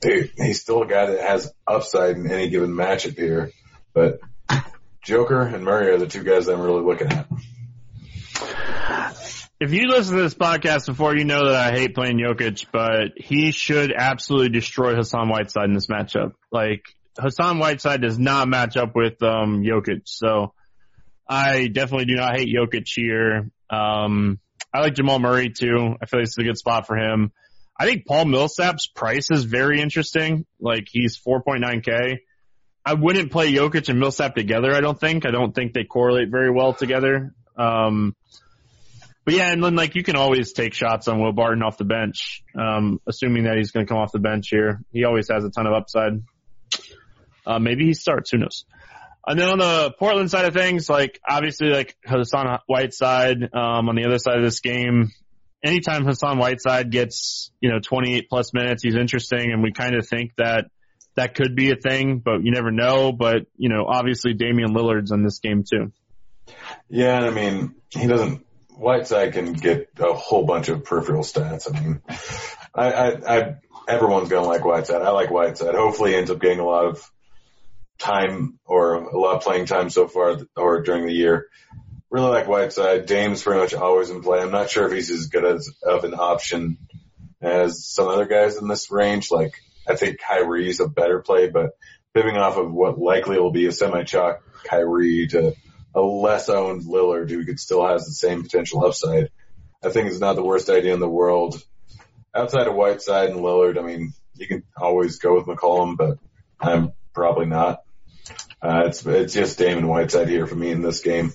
they, he's still a guy that has upside in any given matchup here, but Joker and Murray are the two guys I'm really looking at. if you listen to this podcast before, you know that I hate playing Jokic, but he should absolutely destroy Hassan Whiteside in this matchup. Like Hassan Whiteside does not match up with um, Jokic, so I definitely do not hate Jokic here. Um, I like Jamal Murray too. I feel like this is a good spot for him. I think Paul Millsap's price is very interesting. Like he's 4.9k. I wouldn't play Jokic and Millsap together. I don't think. I don't think they correlate very well together. Um, but yeah, and then like you can always take shots on Will Barton off the bench, um, assuming that he's going to come off the bench here. He always has a ton of upside. Uh, maybe he starts. Who knows? And then on the Portland side of things, like obviously like Hassan Whiteside, um, on the other side of this game, anytime Hassan Whiteside gets, you know, 28 plus minutes, he's interesting and we kind of think that that could be a thing, but you never know. But, you know, obviously Damian Lillard's on this game too. Yeah, I mean, he doesn't Whiteside can get a whole bunch of peripheral stats. I mean, I, I, I everyone's gonna like Whiteside. I like Whiteside. Hopefully, he ends up getting a lot of time or a lot of playing time so far or during the year. Really like Whiteside. Dame's pretty much always in play. I'm not sure if he's as good as of an option as some other guys in this range. Like I think Kyrie's a better play, but pivoting off of what likely will be a semi chalk Kyrie to a less owned Lillard who could still has the same potential upside. I think it's not the worst idea in the world. Outside of Whiteside and Lillard, I mean, you can always go with McCollum, but I'm probably not. Uh, it's it's just Damon Whiteside here for me in this game.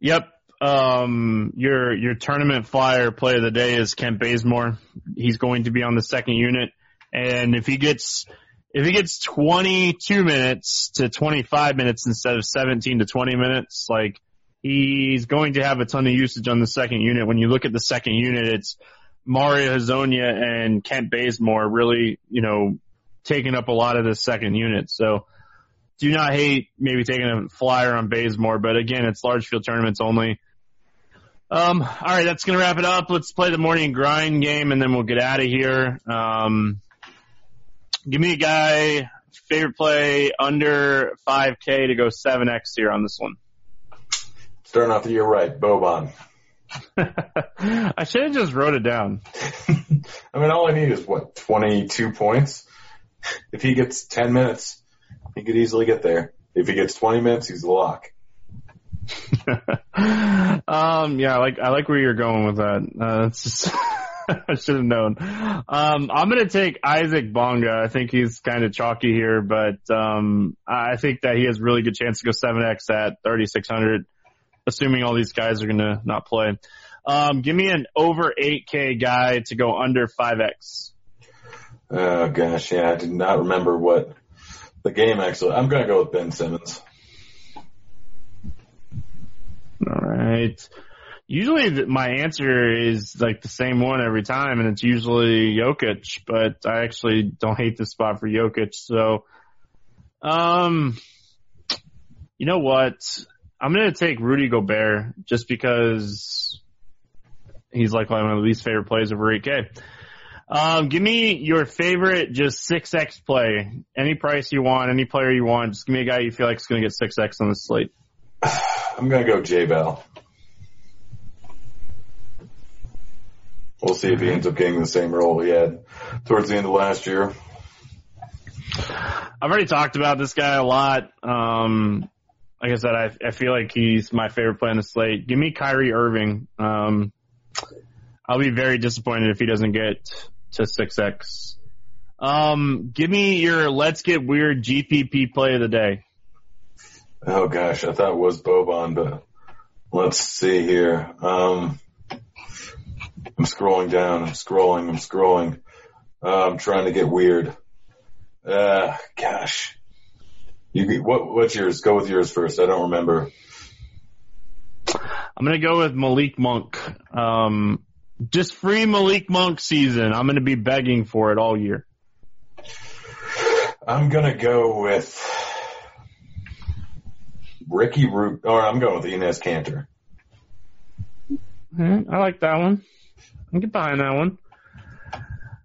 Yep. Um, your your tournament flyer play of the day is Kent Bazemore. He's going to be on the second unit, and if he gets if he gets 22 minutes to 25 minutes instead of 17 to 20 minutes, like he's going to have a ton of usage on the second unit. When you look at the second unit, it's Mario Hezonja and Kent Bazemore really, you know, taking up a lot of the second unit. So do not hate maybe taking a flyer on Bazemore, but again, it's large field tournaments only. Um, all right, that's going to wrap it up. Let's play the morning grind game and then we'll get out of here. Um, give me a guy favorite play under 5K to go 7X here on this one. Starting off the year right, Boban. I should have just wrote it down. I mean, all I need is what, 22 points? If he gets 10 minutes, he could easily get there. If he gets 20 minutes, he's a lock. um, yeah, I like, I like where you're going with that. Uh, it's just, I should have known. Um, I'm going to take Isaac Bonga. I think he's kind of chalky here, but um, I think that he has really good chance to go 7x at 3600, assuming all these guys are going to not play. Um, give me an over 8K guy to go under 5x. Oh gosh, yeah, I did not remember what the game actually. I'm going to go with Ben Simmons. All right usually my answer is like the same one every time, and it's usually Jokic. But I actually don't hate the spot for Jokic. So, um, you know what? I'm gonna take Rudy Gobert just because he's like one of the least favorite plays of 8K. Um, give me your favorite just 6X play. Any price you want, any player you want. Just give me a guy you feel like is going to get 6X on the slate. I'm going to go J Bell. We'll see if he ends up getting the same role he had towards the end of last year. I've already talked about this guy a lot. Um, like I said, I, I feel like he's my favorite play on the slate. Give me Kyrie Irving. Um, I'll be very disappointed if he doesn't get to 6x. Um, give me your let's get weird GPP play of the day. Oh gosh, I thought it was Boban, but let's see here. Um, I'm scrolling down. I'm scrolling. I'm scrolling. Uh, I'm trying to get weird. Uh, gosh. You what? What's yours? Go with yours first. I don't remember. I'm gonna go with Malik Monk. Um, just free Malik Monk season. I'm gonna be begging for it all year. I'm gonna go with Ricky Root, or I'm going with Enes Kanter. I like that one. I get behind that one.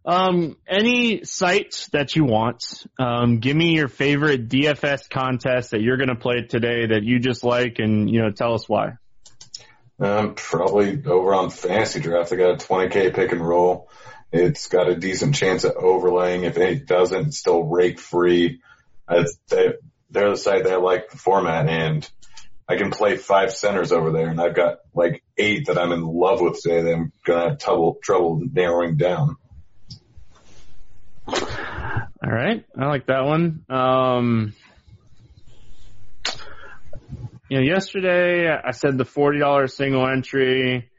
Um, any sites that you want, um, give me your favorite DFS contest that you're going to play today that you just like and, you know, tell us why. Um, probably over on fantasy draft. I got a 20k pick and roll. It's got a decent chance of overlaying. If it doesn't, it's still rake free. Uh, they, they're the site that I like the format and I can play five centers over there and I've got like eight that I'm in love with today that I'm going to have trouble, trouble narrowing down. All right. I like that one. Um, you know, yesterday I said the $40 single entry.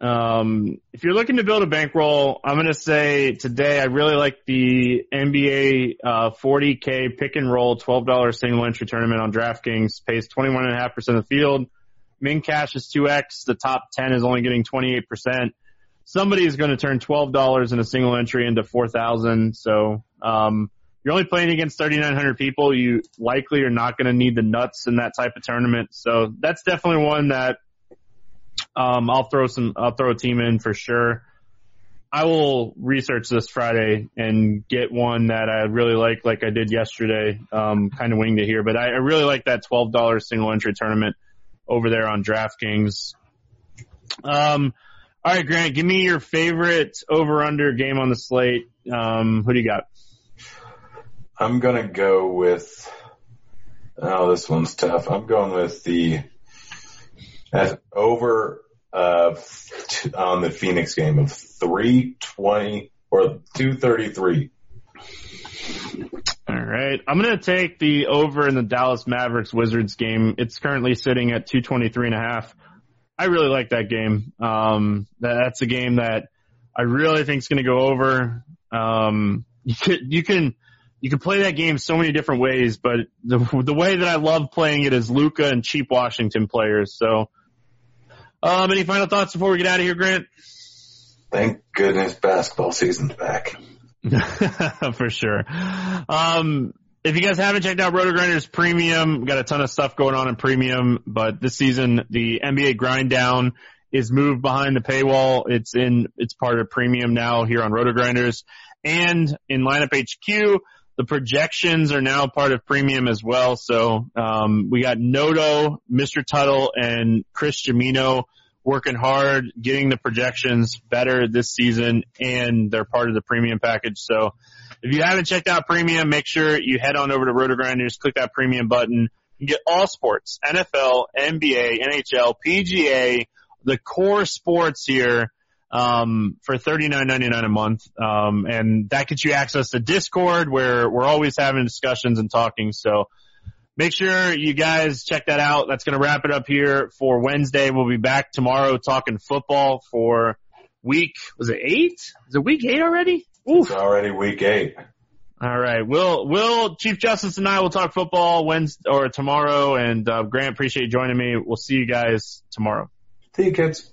Um, if you're looking to build a bankroll, I'm going to say today I really like the NBA uh, 40K pick and roll $12 single entry tournament on DraftKings. Pays 21.5% of the field. Min cash is 2x. The top 10 is only getting 28%. Somebody is going to turn $12 in a single entry into 4,000. So, um, you're only playing against 3,900 people. You likely are not going to need the nuts in that type of tournament. So that's definitely one that um, I'll throw some. I'll throw a team in for sure. I will research this Friday and get one that I really like, like I did yesterday. Um, kind of winged it here, but I, I really like that twelve dollars single entry tournament over there on DraftKings. Um, all right, Grant, give me your favorite over under game on the slate. Um, who do you got? I'm gonna go with. Oh, this one's tough. I'm going with the over uh, on the Phoenix game of 320 or 233. All right. I'm to take the over in the Dallas Mavericks Wizards game. It's currently sitting at 223 and a half. I really like that game. Um, that's a game that I really think is to go over. Um, you can, you can, you can play that game so many different ways, but the, the way that I love playing it is Luka and cheap Washington players. So, um, any final thoughts before we get out of here, Grant? Thank goodness basketball season's back. For sure. Um, if you guys haven't checked out RotoGrinders Premium, we got a ton of stuff going on in Premium, but this season the NBA Grind Down is moved behind the paywall. It's in, it's part of Premium now here on RotoGrinders and in Lineup HQ. The projections are now part of premium as well. So, um, we got Noto, Mr. Tuttle, and Chris Jamino working hard, getting the projections better this season, and they're part of the premium package. So, if you haven't checked out premium, make sure you head on over to RotoGrinders, click that premium button, get all sports, NFL, NBA, NHL, PGA, the core sports here um, for thirty nine ninety nine a month, um, and that gets you access to Discord where we're always having discussions and talking. So make sure you guys check that out. That's going to wrap it up here for Wednesday. We'll be back tomorrow talking football for week. Was it eight? Is it week eight already? Oof. It's already week eight. All right. Will, Will, Chief Justice and I will talk football Wednesday or tomorrow. And, uh, Grant, appreciate you joining me. We'll see you guys tomorrow. See you kids.